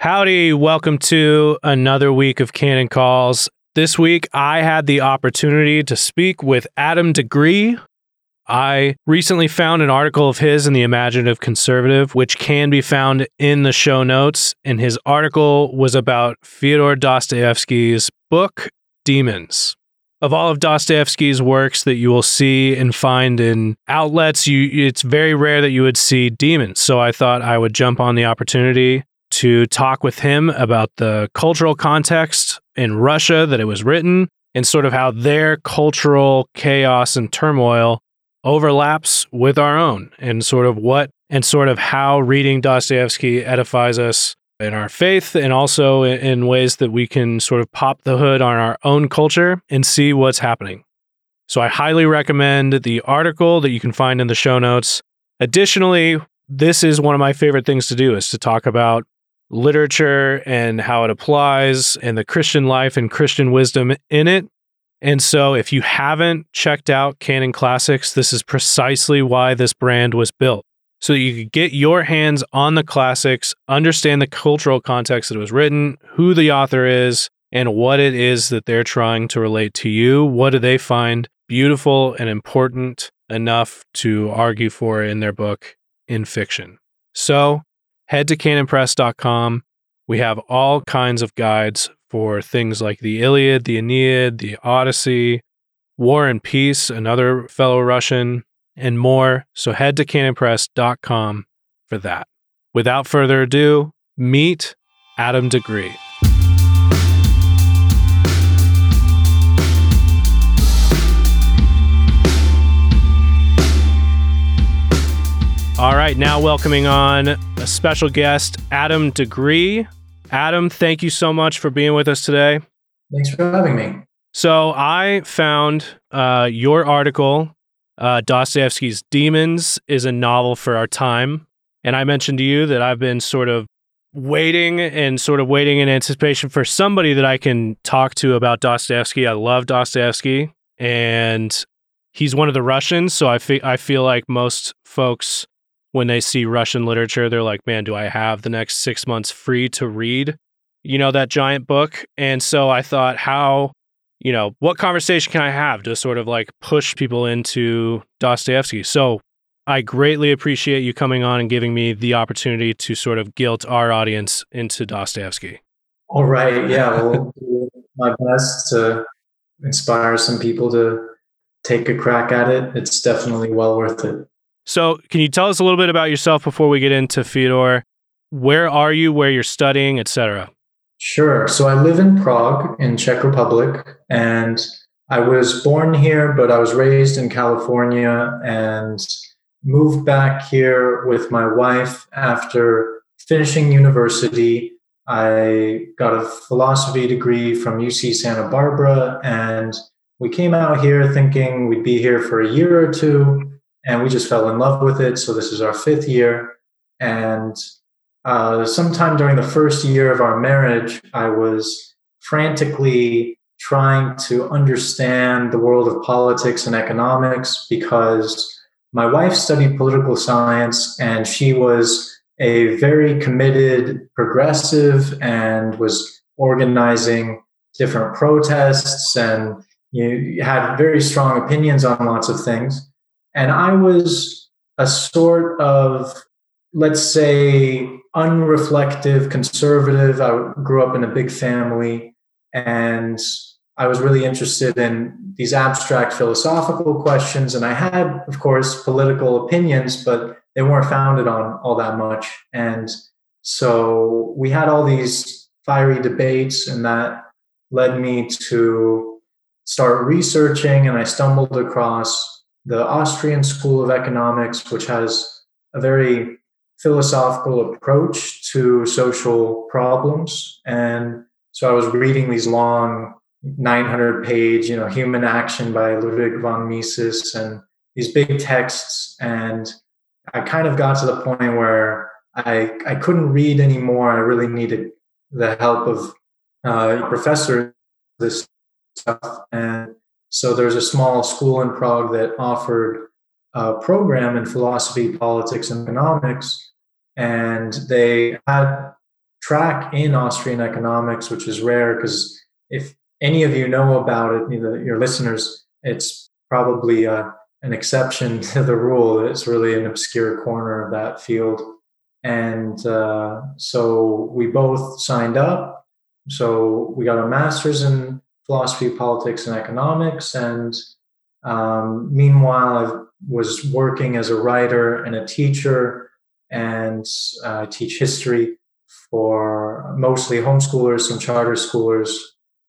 Howdy, welcome to another week of Canon Calls. This week, I had the opportunity to speak with Adam Degree. I recently found an article of his in the Imaginative Conservative, which can be found in the show notes. And his article was about Fyodor Dostoevsky's book, Demons. Of all of Dostoevsky's works that you will see and find in outlets, you it's very rare that you would see demons. So I thought I would jump on the opportunity to talk with him about the cultural context in Russia that it was written and sort of how their cultural chaos and turmoil overlaps with our own and sort of what and sort of how reading Dostoevsky edifies us in our faith and also in ways that we can sort of pop the hood on our own culture and see what's happening. So I highly recommend the article that you can find in the show notes. Additionally, this is one of my favorite things to do is to talk about literature and how it applies and the Christian life and Christian wisdom in it. And so if you haven't checked out Canon Classics, this is precisely why this brand was built so you could get your hands on the classics, understand the cultural context that it was written, who the author is, and what it is that they're trying to relate to you. What do they find beautiful and important enough to argue for in their book in fiction? So head to canonpress.com. We have all kinds of guides for things like the Iliad, the Aeneid, the Odyssey, War and Peace, another fellow Russian, and more. So head to canonpress.com for that. Without further ado, meet Adam Degree. All right, now welcoming on a special guest, Adam Degree. Adam, thank you so much for being with us today. Thanks for having me. So, I found uh, your article uh, Dostoevsky's Demons is a novel for our time. And I mentioned to you that I've been sort of waiting and sort of waiting in anticipation for somebody that I can talk to about Dostoevsky. I love Dostoevsky and he's one of the Russians. So I, fe- I feel like most folks, when they see Russian literature, they're like, man, do I have the next six months free to read, you know, that giant book? And so I thought, how you know, what conversation can I have to sort of like push people into Dostoevsky? So I greatly appreciate you coming on and giving me the opportunity to sort of guilt our audience into Dostoevsky. All right. Yeah. Well, my best to inspire some people to take a crack at it. It's definitely well worth it. So, can you tell us a little bit about yourself before we get into Fyodor? Where are you, where you're studying, etc.? Sure. So I live in Prague in Czech Republic and I was born here but I was raised in California and moved back here with my wife after finishing university. I got a philosophy degree from UC Santa Barbara and we came out here thinking we'd be here for a year or two and we just fell in love with it so this is our fifth year and uh, sometime during the first year of our marriage, I was frantically trying to understand the world of politics and economics because my wife studied political science and she was a very committed progressive and was organizing different protests and you had very strong opinions on lots of things. And I was a sort of, let's say, unreflective conservative. I grew up in a big family and I was really interested in these abstract philosophical questions. And I had, of course, political opinions, but they weren't founded on all that much. And so we had all these fiery debates, and that led me to start researching. And I stumbled across the Austrian School of Economics, which has a very philosophical approach to social problems. And so I was reading these long 900 page, you know, Human Action by Ludwig von Mises and these big texts. And I kind of got to the point where I, I couldn't read anymore. I really needed the help of uh, professors this stuff. And so there's a small school in Prague that offered a program in philosophy, politics, and economics and they had track in Austrian economics, which is rare because if any of you know about it, either your listeners, it's probably uh, an exception to the rule. It's really an obscure corner of that field. And uh, so we both signed up. So we got a master's in philosophy, politics, and economics. And um, meanwhile, I was working as a writer and a teacher, and uh, I teach history for mostly homeschoolers, some charter schoolers,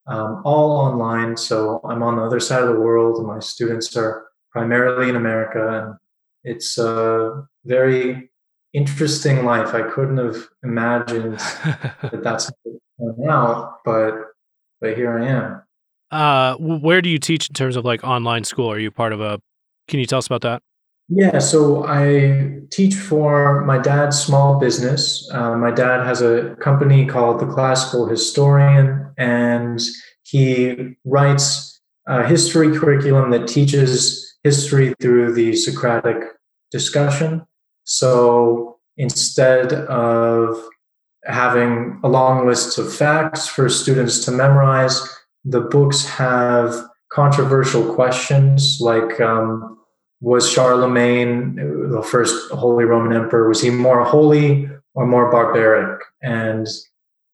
um, all online. So I'm on the other side of the world, and my students are primarily in America. And it's a very interesting life. I couldn't have imagined that that's out, but but here I am. Uh, where do you teach in terms of like online school? Are you part of a? Can you tell us about that? Yeah, so I teach for my dad's small business. Uh, my dad has a company called The Classical Historian, and he writes a history curriculum that teaches history through the Socratic discussion. So instead of having a long list of facts for students to memorize, the books have controversial questions like um, was Charlemagne, the first Holy Roman Emperor, was he more holy or more barbaric? And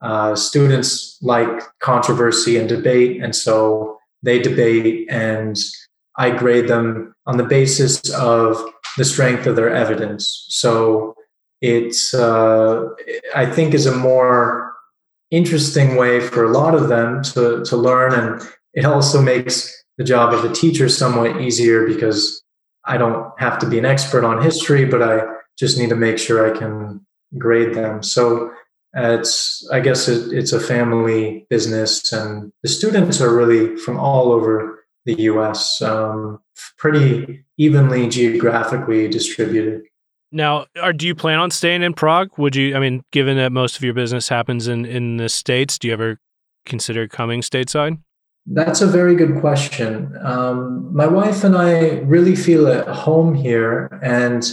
uh, students like controversy and debate, and so they debate, and I grade them on the basis of the strength of their evidence. So it's, uh, I think, is a more interesting way for a lot of them to, to learn, and it also makes the job of the teacher somewhat easier because I don't have to be an expert on history, but I just need to make sure I can grade them. So uh, it's, I guess it, it's a family business, and the students are really from all over the US, um, pretty evenly geographically distributed. Now, are, do you plan on staying in Prague? Would you, I mean, given that most of your business happens in, in the States, do you ever consider coming stateside? That's a very good question. Um, my wife and I really feel at home here, and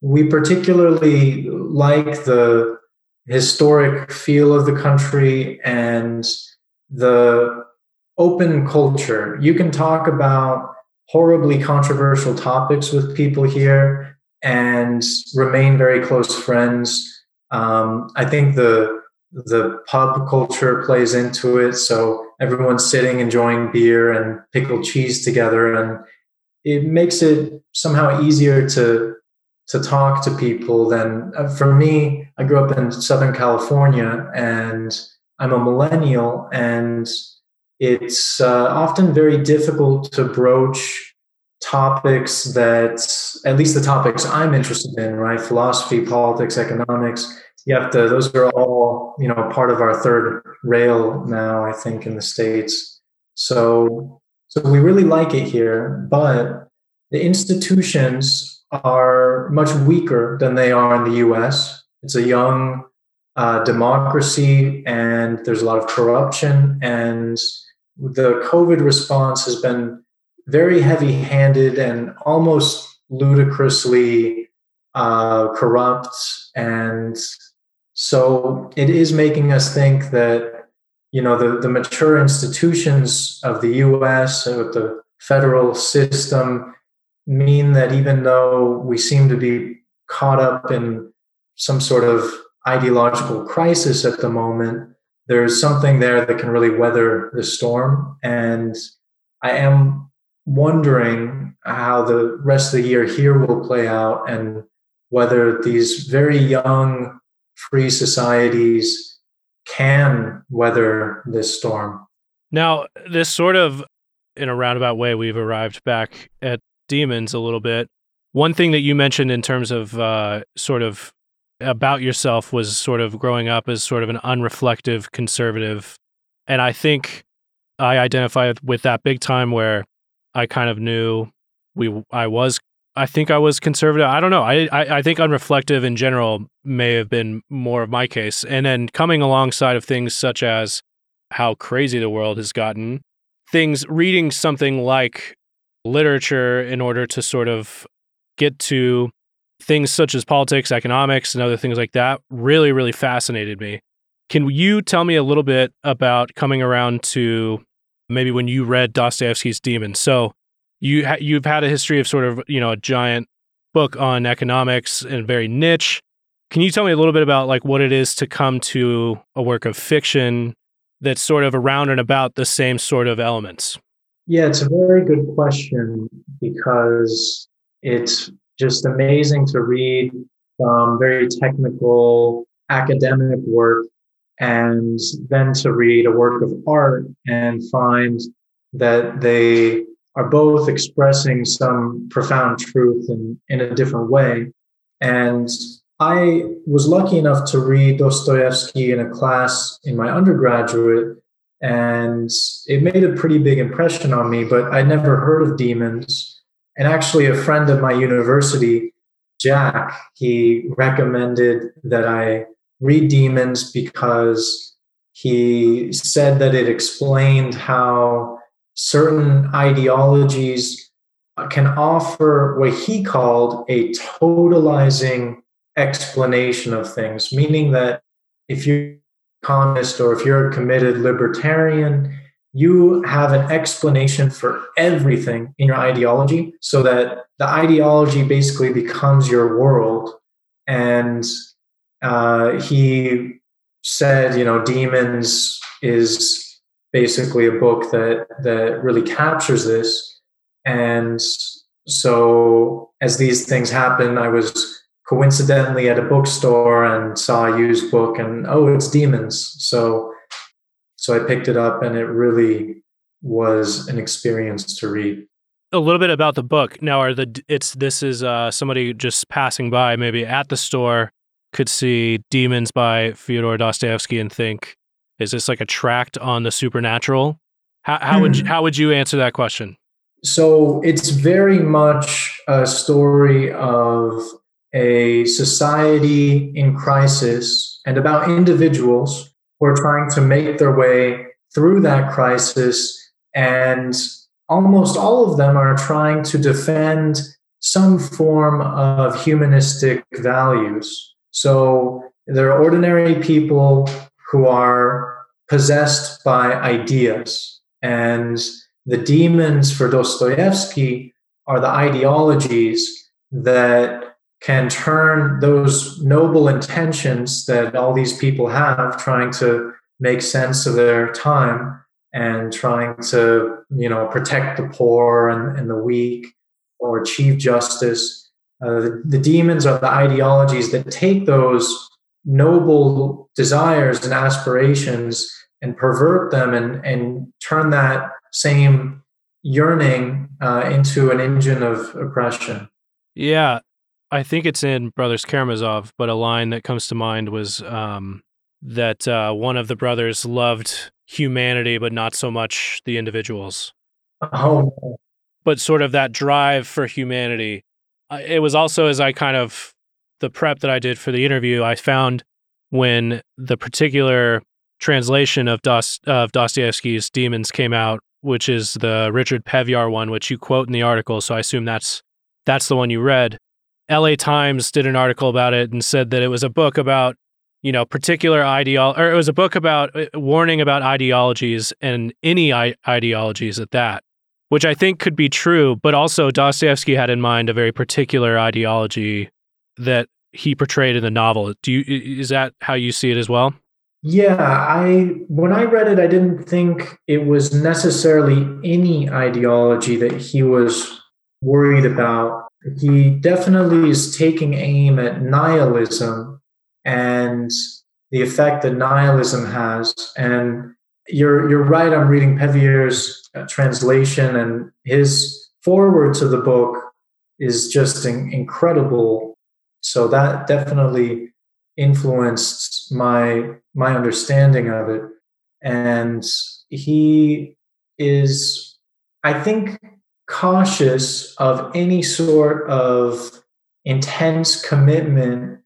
we particularly like the historic feel of the country and the open culture. You can talk about horribly controversial topics with people here and remain very close friends. Um, I think the the pub culture plays into it. So everyone's sitting, enjoying beer and pickled cheese together. And it makes it somehow easier to to talk to people than uh, for me i grew up in southern california and i'm a millennial and it's uh, often very difficult to broach topics that at least the topics i'm interested in right? Philosophy politics economics. You have to those are all you know part of our third rail now i think in the states. So so we really like it here but the institutions are much weaker than they are in the us it's a young uh, democracy and there's a lot of corruption and the covid response has been very heavy handed and almost ludicrously uh, corrupt and so it is making us think that you know the, the mature institutions of the US with the federal system mean that even though we seem to be caught up in some sort of ideological crisis at the moment, there's something there that can really weather the storm. And I am wondering how the rest of the year here will play out and whether these very young free societies can weather this storm. Now, this sort of, in a roundabout way, we've arrived back at demons a little bit. One thing that you mentioned in terms of uh, sort of about yourself was sort of growing up as sort of an unreflective conservative. And I think I identify with that big time where I kind of knew we I was I think I was conservative. I don't know. I, I, I think unreflective in general may have been more of my case. And then coming alongside of things such as how crazy the world has gotten, things reading something like literature in order to sort of get to things such as politics, economics, and other things like that really, really fascinated me. Can you tell me a little bit about coming around to maybe when you read Dostoevsky's Demons? So you ha- you've had a history of sort of you know a giant book on economics and very niche. Can you tell me a little bit about like what it is to come to a work of fiction that's sort of around and about the same sort of elements? Yeah, it's a very good question because it's just amazing to read some very technical academic work and then to read a work of art and find that they are both expressing some profound truth in, in a different way. And I was lucky enough to read Dostoevsky in a class in my undergraduate, and it made a pretty big impression on me, but I'd never heard of demons. And actually, a friend of my university, Jack, he recommended that I read Demons because he said that it explained how certain ideologies can offer what he called a totalizing explanation of things, meaning that if you're a communist or if you're a committed libertarian, you have an explanation for everything in your ideology so that the ideology basically becomes your world. And uh, he said, you know, Demons is basically a book that that really captures this. And so as these things happen, I was coincidentally at a bookstore and saw a used book and oh it's demons. So so i picked it up and it really was an experience to read. A little bit about the book. Now are the it's this is uh somebody just passing by maybe at the store could see demons by fyodor dostoevsky and think is this like a tract on the supernatural how, how would you, hmm. how would you answer that question so it's very much a story of a society in crisis and about individuals who are trying to make their way through that crisis. And almost all of them are trying to defend some form of humanistic values. So there are ordinary people who are possessed by ideas. And the demons for Dostoevsky are the ideologies that can turn those noble intentions that all these people have trying to make sense of their time and trying to you know protect the poor and, and the weak or achieve justice uh, the, the demons are the ideologies that take those noble desires and aspirations and pervert them and, and turn that same yearning uh, into an engine of oppression. Yeah, I think it's in Brothers Karamazov, but a line that comes to mind was um, that uh, one of the brothers loved humanity, but not so much the individuals. Oh. But sort of that drive for humanity. It was also as I kind of the prep that I did for the interview, I found when the particular translation of Dost- of Dostoevsky's Demons came out, which is the Richard Pevear one, which you quote in the article. So I assume that's that's the one you read. LA Times did an article about it and said that it was a book about, you know, particular ideology, or it was a book about uh, warning about ideologies and any I- ideologies at that, which I think could be true. But also, Dostoevsky had in mind a very particular ideology that he portrayed in the novel. Do you is that how you see it as well? Yeah, I when I read it, I didn't think it was necessarily any ideology that he was worried about he definitely is taking aim at nihilism and the effect that nihilism has. And you're you're right. I'm reading Pevear's uh, translation, and his foreword to the book is just in, incredible. So that definitely influenced my my understanding of it. And he is, I think, cautious of any sort of intense commitment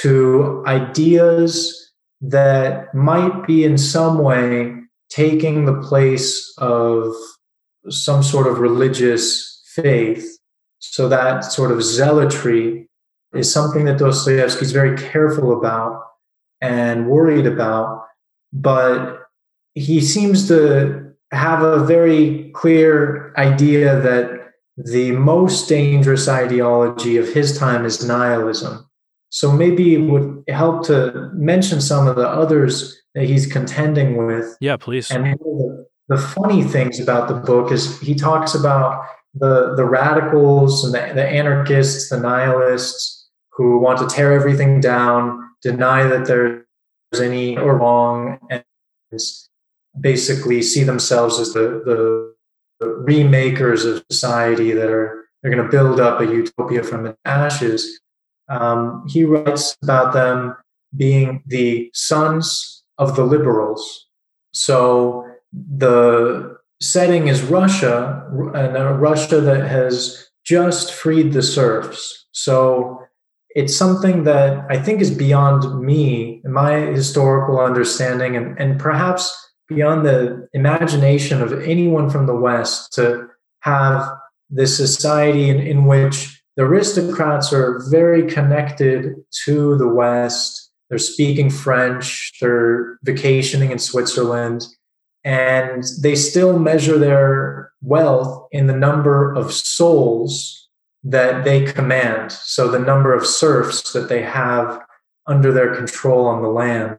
to ideas that might be in some way taking the place of some sort of religious faith. So that sort of zealotry is something that Dostoevsky is very careful about and worried about but he seems to have a very clear idea that the most dangerous ideology of his time is nihilism. So maybe it would help to mention some of the others that he's contending with. Yeah, please. And the, the funny things about the book is he talks about the the radicals and the, the anarchists, the nihilists who want to tear everything down, deny that there's any or wrong, and basically see themselves as the, the, the remakers of society that are they're going to build up a utopia from the ashes. Um, he writes about them being the sons of the liberals. So the setting is Russia, and a Russia that has just freed the serfs. So it's something that I think is beyond me, my historical understanding, and, and perhaps beyond the imagination of anyone from the West to have this society in, in which the aristocrats are very connected to the West. They're speaking French, they're vacationing in Switzerland, and they still measure their wealth in the number of souls that they command. So the number of serfs that they have under their control on the land.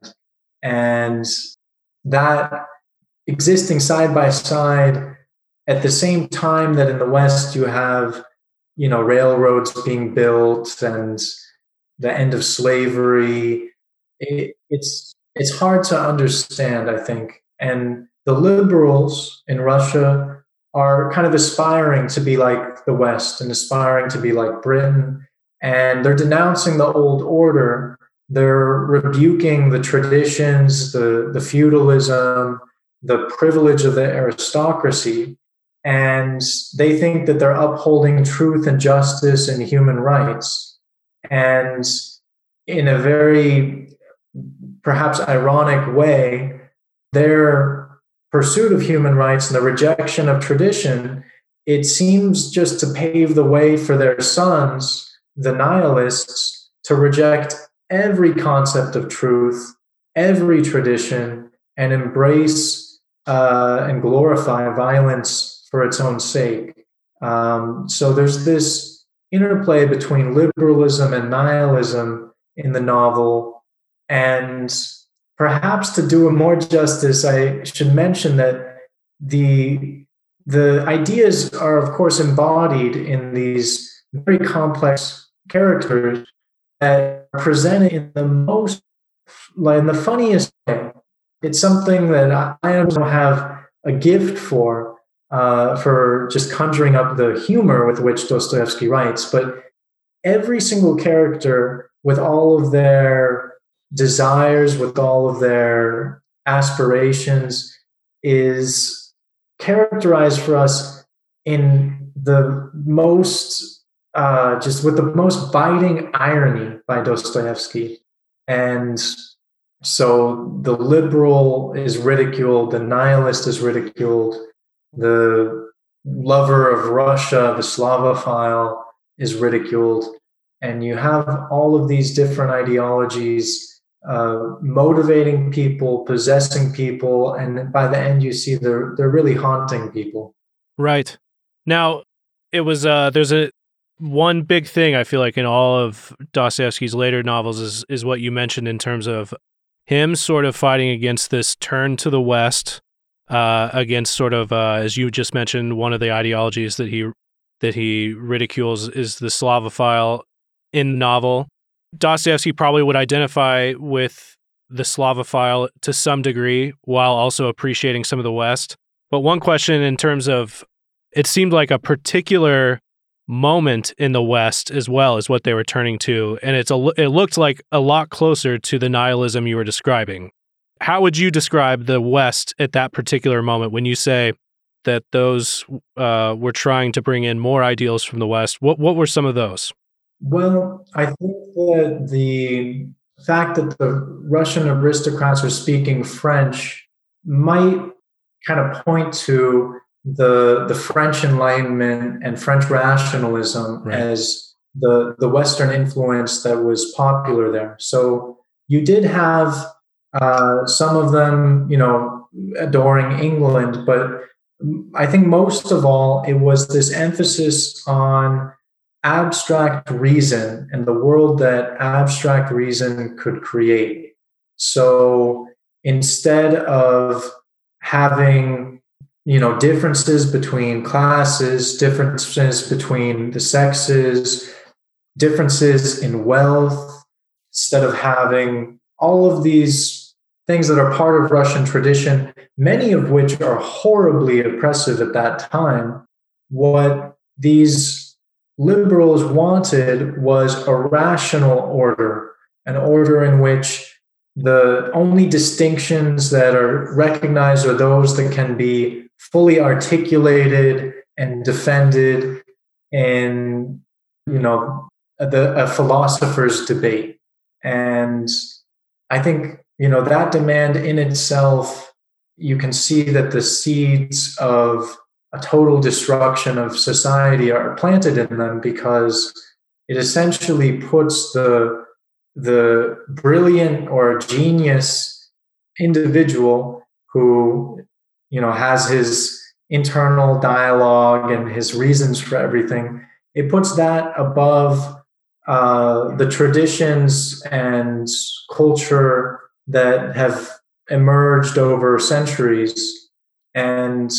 And that existing side by side at the same time that in the West you have, you know, railroads being built and the end of slavery. It, it's it's hard to understand, I think. And the liberals in Russia are kind of aspiring to be like the West and aspiring to be like Britain. And they're denouncing the old order. They're rebuking the traditions, the, the feudalism, the privilege of the aristocracy. And they think that they're upholding truth and justice and human rights. And in a very perhaps ironic way, they're pursuit of human rights and the rejection of tradition, it seems just to pave the way for their sons, the nihilists, to reject every concept of truth, every tradition, and embrace uh, and glorify violence for its own sake. Um, so there's this interplay between liberalism and nihilism in the novel. And perhaps to do it more justice, I should mention that the the ideas are, of course, embodied in these very complex characters that are presented in the most, like in the funniest way. It's something that I, I don't have a gift for, uh, for just conjuring up the humor with which Dostoevsky writes, but every single character with all of their desires, with all of their aspirations, is characterized for us in the most, uh, just with the most biting irony by Dostoevsky. And so the liberal is ridiculed, the nihilist is ridiculed, the lover of Russia, the Slavophile, is ridiculed. And you have all of these different ideologies uh, motivating people, possessing people, and by the end you see they're they're really haunting people. Right. Now, it was uh, there's a one big thing I feel like in all of Dostoevsky's later novels is is what you mentioned in terms of him sort of fighting against this turn to the West, uh, against sort of uh, as you just mentioned, one of the ideologies that he that he ridicules is the Slavophile in the novel. Dostoevsky probably would identify with the Slavophile to some degree while also appreciating some of the West. But one question in terms of it seemed like a particular moment in the West as well is what they were turning to, and it's a it looked like a lot closer to the nihilism you were describing. How would you describe the West at that particular moment when you say that those uh, were trying to bring in more ideals from the West? What what were some of those? Well, I think that the fact that the Russian aristocrats are speaking French might kind of point to the the French Enlightenment and French rationalism right. as the the Western influence that was popular there. So you did have uh, some of them, you know, adoring England, but I think most of all, it was this emphasis on abstract reason and the world that abstract reason could create. So instead of having you know differences between classes differences between the sexes differences in wealth instead of having all of these things that are part of russian tradition many of which are horribly oppressive at that time what these liberals wanted was a rational order an order in which the only distinctions that are recognized are those that can be fully articulated and defended in you know the a philosopher's debate. And i think you know that demand in itself you can see that the seeds of a total destruction of society are planted in them because it essentially puts the the brilliant or genius individual who you know has his internal dialogue and his reasons for everything it puts that above uh, the traditions and culture that have emerged over centuries. And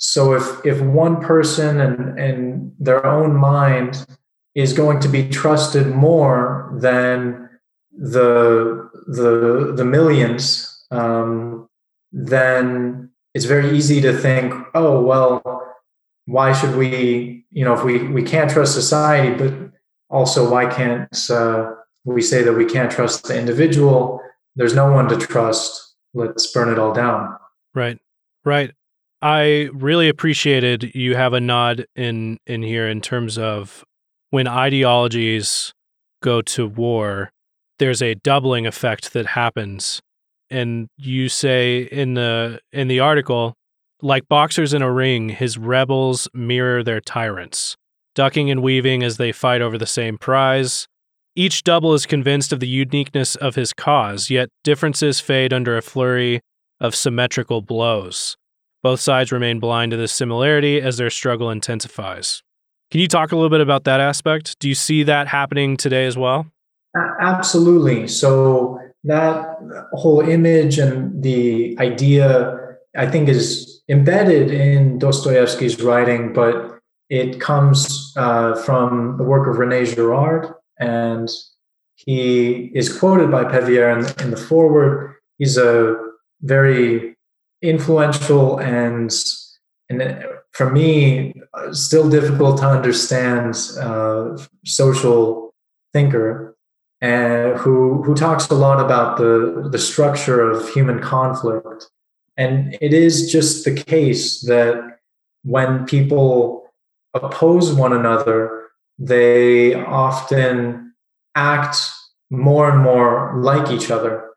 so if if one person and in their own mind is going to be trusted more than the the the millions, um, then it's very easy to think, oh well, why should we? You know, if we we can't trust society, but also why can't uh, we say that we can't trust the individual? There's no one to trust. Let's burn it all down. Right, right. I really appreciated you have a nod in in here in terms of when ideologies go to war, there's a doubling effect that happens. And you say in the in the article, like boxers in a ring, his rebels mirror their tyrants, ducking and weaving as they fight over the same prize. Each double is convinced of the uniqueness of his cause, yet differences fade under a flurry of symmetrical blows. Both sides remain blind to this similarity as their struggle intensifies. Can you talk a little bit about that aspect? Do you see that happening today as well? Absolutely. So that whole image and the idea, I think, is embedded in Dostoevsky's writing, but it comes uh, from the work of Rene Girard, and he is quoted by Pevear in, in the foreword. He's a very influential and, and for me, still difficult to understand uh, social thinker and who who talks a lot about the the structure of human conflict. And it is just the case that when people oppose one another, they often act more and more like each other.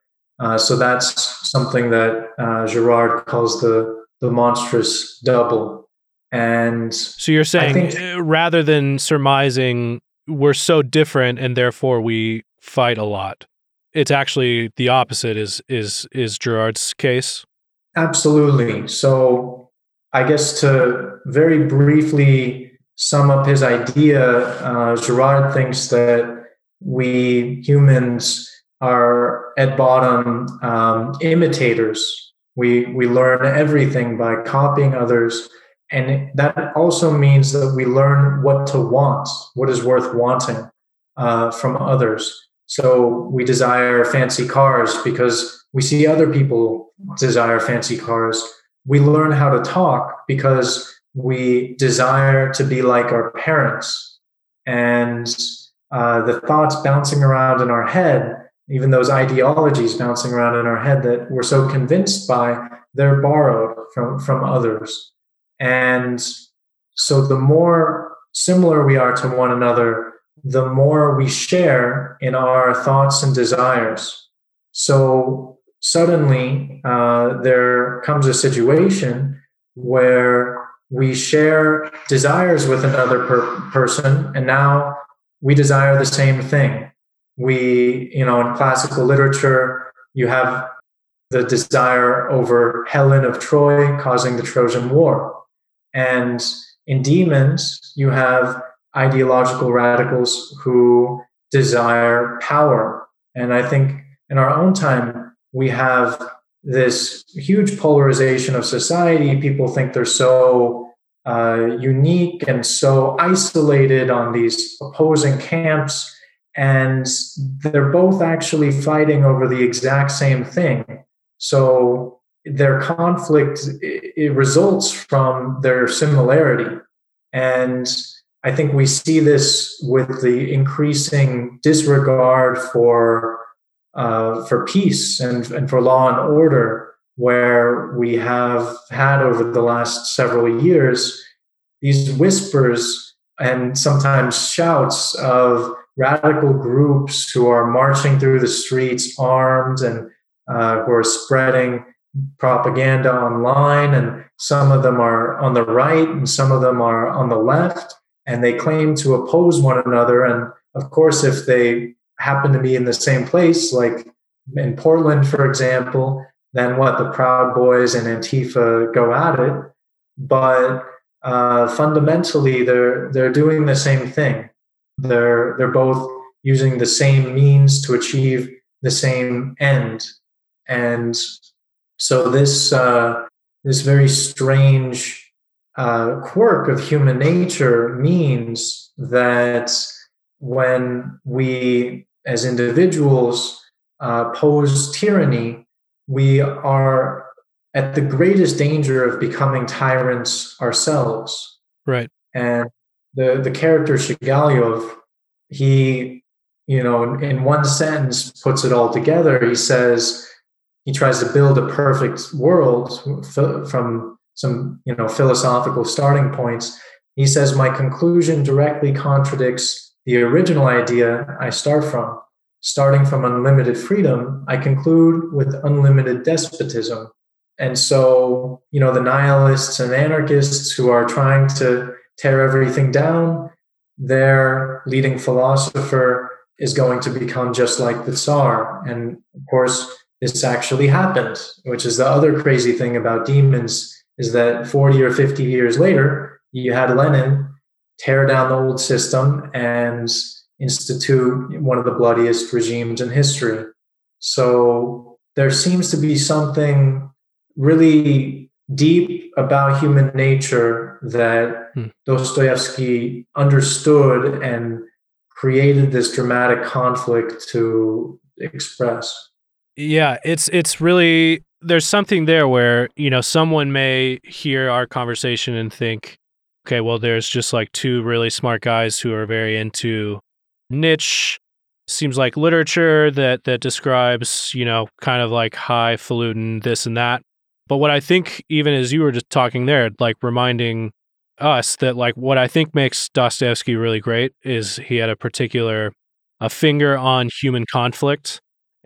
Uh, so that's something that uh, Girard calls the the monstrous double. And so you're saying think, uh, rather than surmising we're so different and therefore we fight a lot, it's actually the opposite is is is Girard's case? Absolutely. So I guess to very briefly sum up his idea, uh, Girard thinks that we humans are at bottom um, imitators. We we learn everything by copying others and that also means that we learn what to want, what is worth wanting uh, from others. So we desire fancy cars because we see other people desire fancy cars. We learn how to talk because we desire to be like our parents. And uh, the thoughts bouncing around in our head, even those ideologies bouncing around in our head that we're so convinced by, they're borrowed from, from others. And so the more similar we are to one another, the more we share in our thoughts and desires. So suddenly uh, there comes a situation where we share desires with another per- person, and now we desire the same thing. We, you know, in classical literature, you have the desire over Helen of Troy causing the Trojan War. And in demons, you have ideological radicals who desire power. And I think in our own time, we have this huge polarization of society. People think they're so uh, unique and so isolated on these opposing camps. And they're both actually fighting over the exact same thing. So their conflict it results from their similarity. And I think we see this with the increasing disregard for uh, for peace and, and for law and order, where we have had over the last several years these whispers and sometimes shouts of radical groups who are marching through the streets armed and uh, who are spreading propaganda online, and some of them are on the right and some of them are on the left, and they claim to oppose one another. And of course, if they happen to be in the same place, like in Portland, for example, then what? The Proud Boys and Antifa go at it. But uh, fundamentally, they're they're doing the same thing. They're they're both using the same means to achieve the same end. And so this uh, this very strange uh, quirk of human nature means that when we, as individuals, uh, pose tyranny, we are at the greatest danger of becoming tyrants ourselves. Right. And the the character Shigalyov, he, you know, in one sentence puts it all together. He says he tries to build a perfect world from some you know philosophical starting points. He says my conclusion directly contradicts the original idea i start from. Starting from unlimited freedom i conclude with unlimited despotism. And so you know the nihilists and anarchists who are trying to tear everything down their leading philosopher is going to become just like the tsar and of course this actually happened, which is the other crazy thing about demons is that 40 or 50 years later, you had Lenin tear down the old system and institute one of the bloodiest regimes in history. So there seems to be something really deep about human nature that hmm. Dostoevsky understood and created this dramatic conflict to express. Yeah, it's it's really there's something there where, you know, someone may hear our conversation and think, okay, well there's just like two really smart guys who are very into niche seems like literature that that describes, you know, kind of like highfalutin this and that. But what I think even as you were just talking there, like reminding us that like what I think makes Dostoevsky really great is he had a particular a finger on human conflict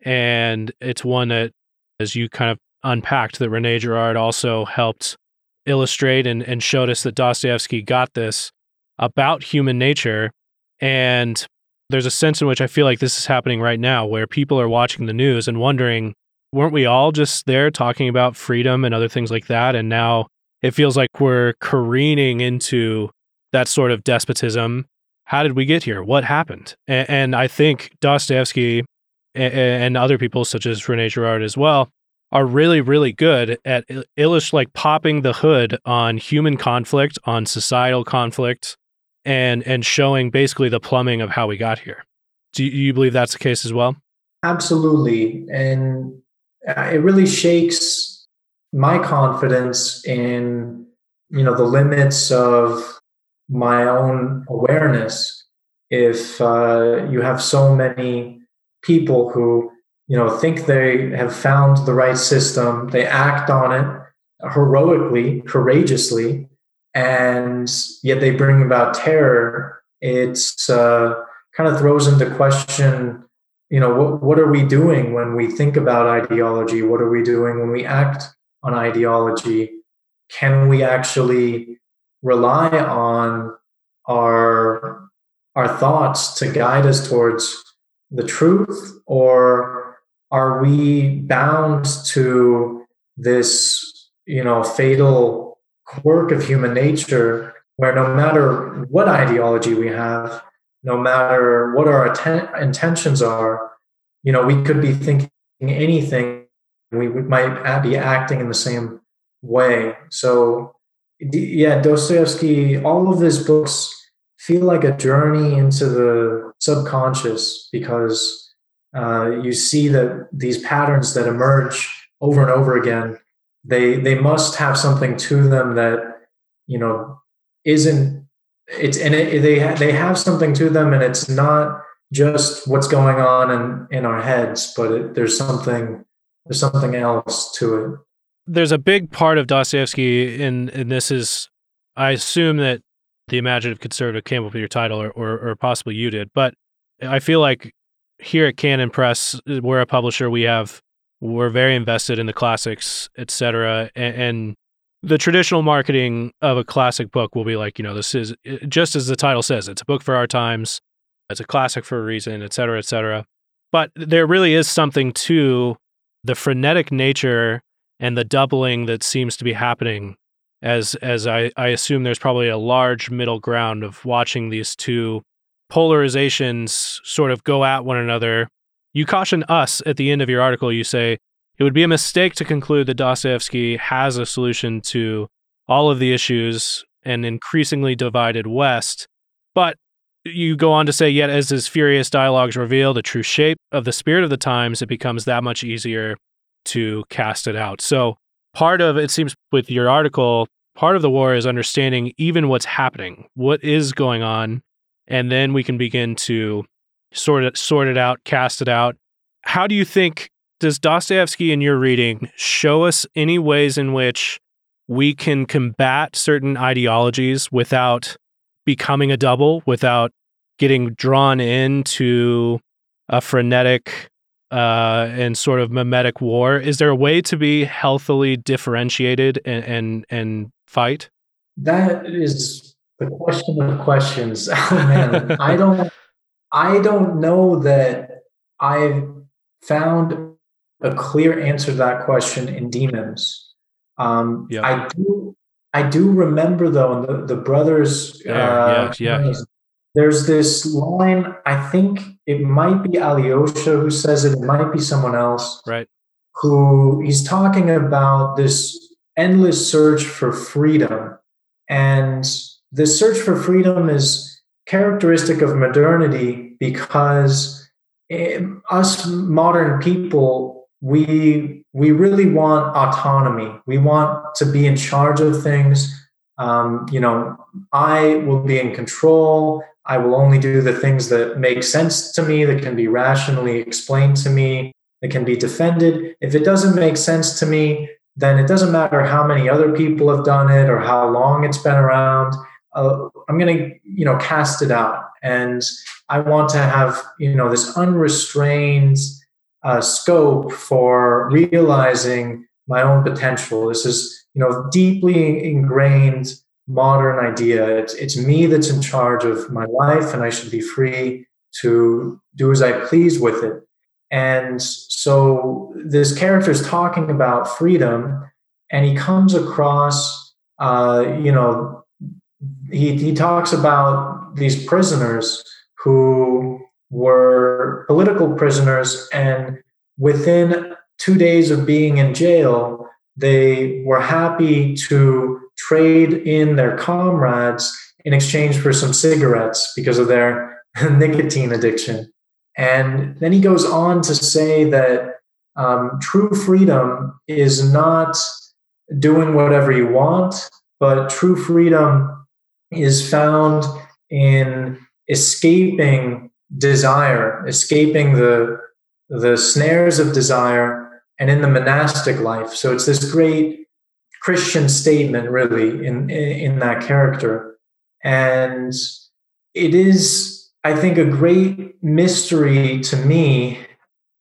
and it's one that, as you kind of unpacked, that Rene Girard also helped illustrate and, and showed us that Dostoevsky got this about human nature. And there's a sense in which I feel like this is happening right now where people are watching the news and wondering, weren't we all just there talking about freedom and other things like that? And now it feels like we're careening into that sort of despotism. How did we get here? What happened? And, and I think Dostoevsky and, other people such as Rene Girard as well are really really good at illustrating like popping the hood on human conflict, on societal conflict, and and showing basically the plumbing of how we got here. Do you believe that's the case as well? Absolutely, and it really shakes my confidence in you know the limits of my own awareness if uh, you have so many people who you know think they have found the right system they act on it heroically courageously and yet they bring about terror. It's uh, kind of throws into question you know what, what are we doing when we think about ideology? What are we doing when we act on ideology? Can we actually rely on our our thoughts to guide us towards the truth? Or are we bound to this, you know, fatal quirk of human nature where no matter what ideology we have, no matter what our atten- intentions are, you know, we could be thinking anything, we might be acting in the same way. So, yeah, Dostoevsky, all of his books feel like a journey into the subconscious because uh, you see that these patterns that emerge over and over again, they they must have something to them that you know isn't it's and it, they they have something to them, and it's not just what's going on in in our heads, but it, there's something there's something else to it. There's a big part of Dostoevsky, and and this is, I assume that the imaginative conservative came up with your title, or, or or possibly you did, but I feel like here at Canon Press, we're a publisher. We have we're very invested in the classics, etc. And, and the traditional marketing of a classic book will be like, you know, this is uh, just as the title says, it's a book for our times, it's a classic for a reason, et cetera, et cetera. But there really is something to the frenetic nature and the doubling that seems to be happening as as I, I assume there's probably a large middle ground of watching these two polarizations sort of go at one another. You caution us at the end of your article, you say, it would be a mistake to conclude that Dostoevsky has a solution to all of the issues and increasingly divided West. But you go on to say, yet as his furious dialogues reveal the true shape of the spirit of the times, it becomes that much easier to cast it out. So, part of it seems with your article, part of the war is understanding even what's happening, what is going on, and then we can begin to sort it, sort it out, cast it out. How do you think does Dostoevsky in your reading show us any ways in which we can combat certain ideologies without becoming a double, without getting drawn into a frenetic uh, and sort of mimetic war? Is there a way to be healthily differentiated and and, and fight? That is the question of questions. Oh man, I don't I don't know that I've found a clear answer to that question in demons. Um, yep. I do. I do remember though, the, the brothers. Yeah, uh, yeah, yeah. There's this line. I think it might be Alyosha who says it. It might be someone else. Right. Who he's talking about this endless search for freedom, and this search for freedom is characteristic of modernity because it, us modern people we we really want autonomy. We want to be in charge of things. Um, you know, I will be in control. I will only do the things that make sense to me, that can be rationally explained to me, that can be defended. If it doesn't make sense to me, then it doesn't matter how many other people have done it or how long it's been around. Uh, I'm going to, you know, cast it out, and I want to have, you know, this unrestrained uh, scope for realizing my own potential. This is, you know, deeply ingrained modern idea. It's, it's me that's in charge of my life, and I should be free to do as I please with it. And so this character is talking about freedom, and he comes across, uh, you know, he, he talks about these prisoners who were political prisoners, and within two days of being in jail, they were happy to trade in their comrades in exchange for some cigarettes because of their nicotine addiction. And then he goes on to say that um, true freedom is not doing whatever you want, but true freedom is found in escaping desire, escaping the the snares of desire, and in the monastic life. So it's this great Christian statement, really, in in that character, and it is, I think, a great mystery to me.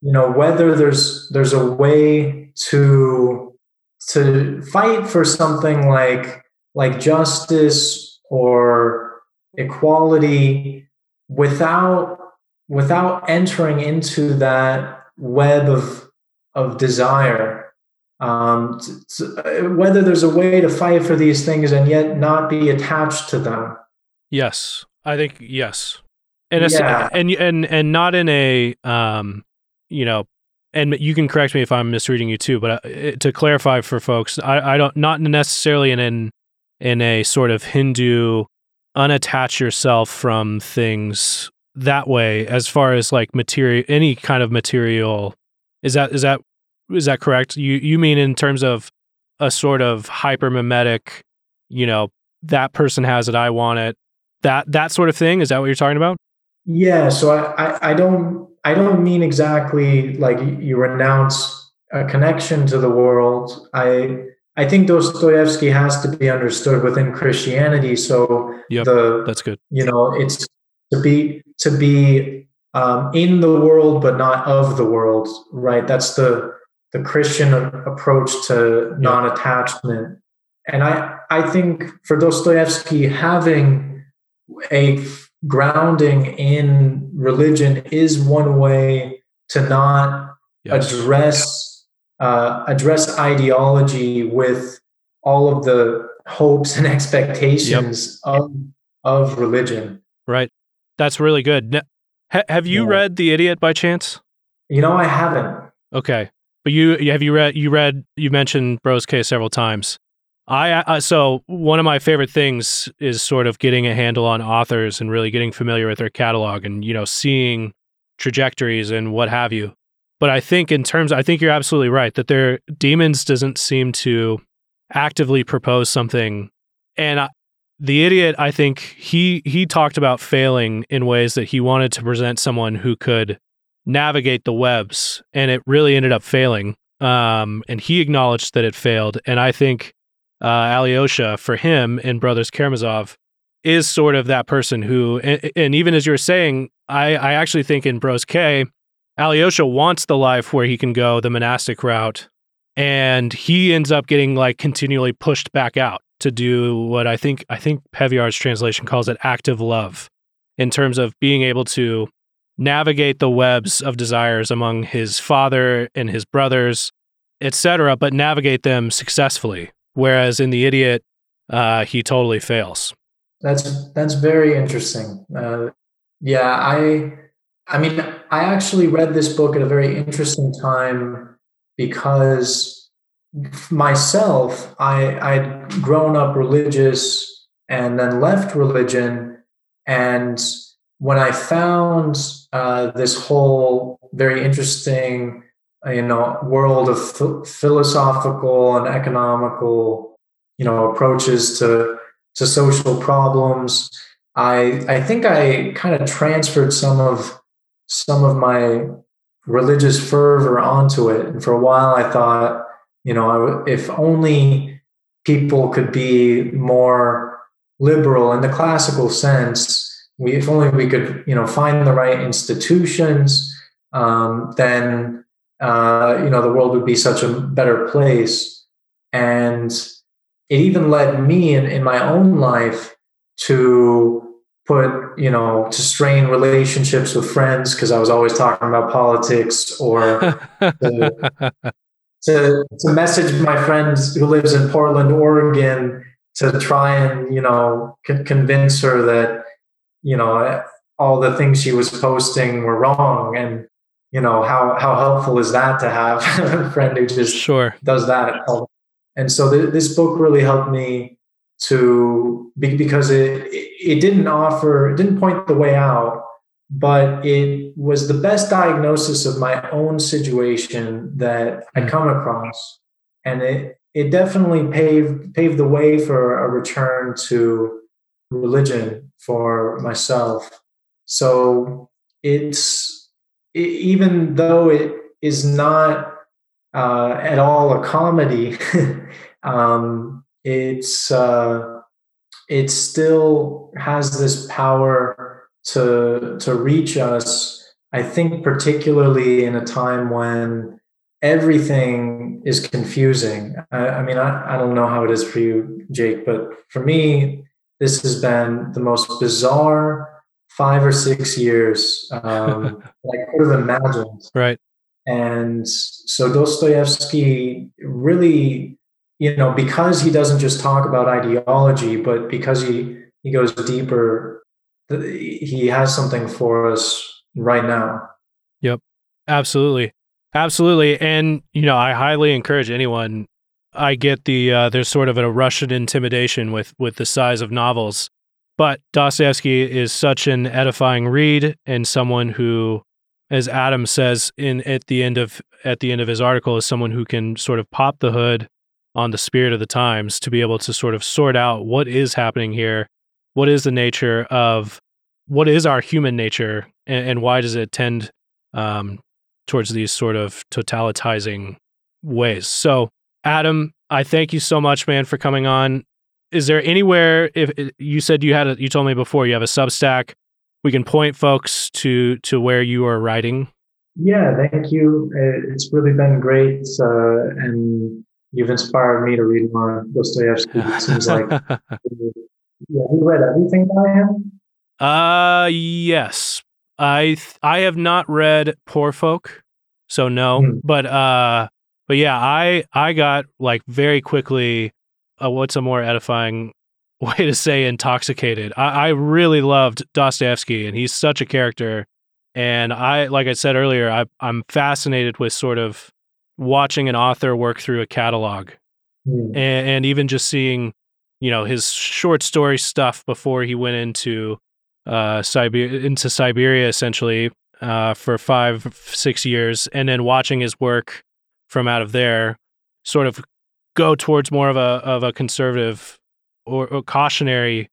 You know whether there's there's a way to to fight for something like like justice or equality without without entering into that web of of desire. Um, to whether there's a way to fight for these things and yet not be attached to them. Yes, I think yes, and yeah. and and and not in a um, you know, and you can correct me if I'm misreading you too. But uh, to clarify for folks, I, I don't not necessarily in in in a sort of Hindu unattach yourself from things that way as far as like material any kind of material. Is that is that is that correct? You you mean in terms of a sort of hypermimetic you know that person has it i want it that that sort of thing? Is that what you're talking about? Yeah so i i, I don't i don't mean exactly like you renounce a connection to the world. I I think Dostoevsky has to be understood within Christianity. So yep, the that's good. You know, it's to be to be um, in the world but not of the world, right? That's the the Christian approach to yep. non-attachment. And I I think for Dostoevsky, having a grounding in religion is one way to not yes. address uh, address ideology with all of the hopes and expectations yep. of of religion. Right. That's really good. Ha- have you yeah. read The Idiot by chance? You know, I haven't. Okay, but you have you read you read you mentioned Broskay several times. I uh, so one of my favorite things is sort of getting a handle on authors and really getting familiar with their catalog and you know seeing trajectories and what have you. But I think in terms, I think you're absolutely right that their demons doesn't seem to actively propose something. And I, the idiot, I think he he talked about failing in ways that he wanted to present someone who could navigate the webs, and it really ended up failing. Um, and he acknowledged that it failed. And I think uh, Alyosha, for him in Brothers Karamazov, is sort of that person who, and, and even as you're saying, I, I actually think in Broskay, Alyosha wants the life where he can go the monastic route, and he ends up getting like continually pushed back out to do what I think I think Pevear's translation calls it active love, in terms of being able to navigate the webs of desires among his father and his brothers, etc., but navigate them successfully. Whereas in the idiot, uh, he totally fails. That's that's very interesting. Uh, yeah, I I mean, I actually read this book at a very interesting time because myself, I, I'd grown up religious and then left religion. And when I found uh, this whole very interesting, you know, world of th- philosophical and economical, you know, approaches to to social problems, I I think I kind of transferred some of some of my religious fervor onto it. And for a while, I thought, you know, if only people could be more liberal in the classical sense, we, if only we could, you know, find the right institutions, um, then, uh, you know, the world would be such a better place. And it even led me in, in my own life to put you know to strain relationships with friends because I was always talking about politics or to, to, to message my friend who lives in Portland, Oregon, to try and you know c- convince her that you know all the things she was posting were wrong and you know how how helpful is that to have a friend who just sure. does that and so th- this book really helped me to because it it didn't offer it didn't point the way out but it was the best diagnosis of my own situation that I'd hmm. come across and it it definitely paved paved the way for a return to religion for myself so it's it, even though it is not uh, at all a comedy um, it's uh, it still has this power to to reach us. I think particularly in a time when everything is confusing. I, I mean, I, I don't know how it is for you, Jake, but for me, this has been the most bizarre five or six years um, I could have imagined. Right. And so Dostoevsky really, you know, because he doesn't just talk about ideology, but because he, he goes deeper, he has something for us right now. Yep. Absolutely. Absolutely. And, you know, I highly encourage anyone. I get the, uh, there's sort of a Russian intimidation with, with the size of novels. But Dostoevsky is such an edifying read and someone who as Adam says in at the end of at the end of his article, is someone who can sort of pop the hood on the spirit of the times to be able to sort of sort out what is happening here, what is the nature of what is our human nature, and, and why does it tend um, towards these sort of totalitizing ways. So, Adam, I thank you so much, man, for coming on. Is there anywhere? If you said you had, a, you told me before you have a Substack we can point folks to to where you are writing? Yeah, thank you. It's really been great, uh, and you've inspired me to read more Dostoevsky. It seems like yeah, you read everything by him. Uh, yes. I th- I have not read Poor Folk, so no. Mm. But uh, but yeah, I I got like very quickly. Uh, what's a more edifying way to say intoxicated. I, I really loved Dostoevsky, and he's such a character. And I, like I said earlier, I, I'm fascinated with sort of watching an author work through a catalog, mm. and, and, even just seeing, you know, his short story stuff before he went into uh, Siberia, into Siberia essentially uh, for five, six years, and then watching his work from out of there, sort of go towards more of a of a conservative or, or cautionary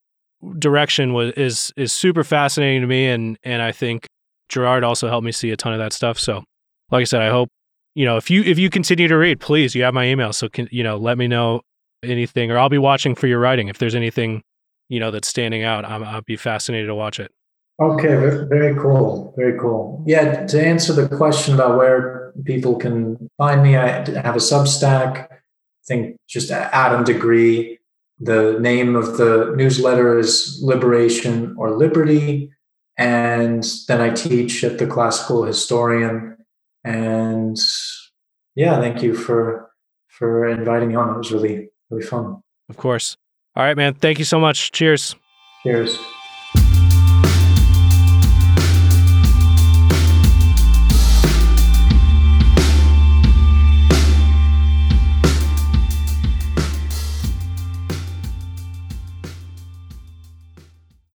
direction was is is super fascinating to me and and I think Girard also helped me see a ton of that stuff. So, like I said, I hope you know if you if you continue to read, please, you have my email, so can you know let me know anything, or I'll be watching for your writing if there's anything you know that's standing out. i will be fascinated to watch it. Okay, very cool, very cool. Yeah, to answer the question about where people can find me, I have a Substack. I think just Adam Degree the name of the newsletter is Liberation or Liberty. And then I teach at the Classical Historian. And yeah, thank you for for inviting me on. It was really, really fun. Of course. All right, man. Thank you so much. Cheers. Cheers.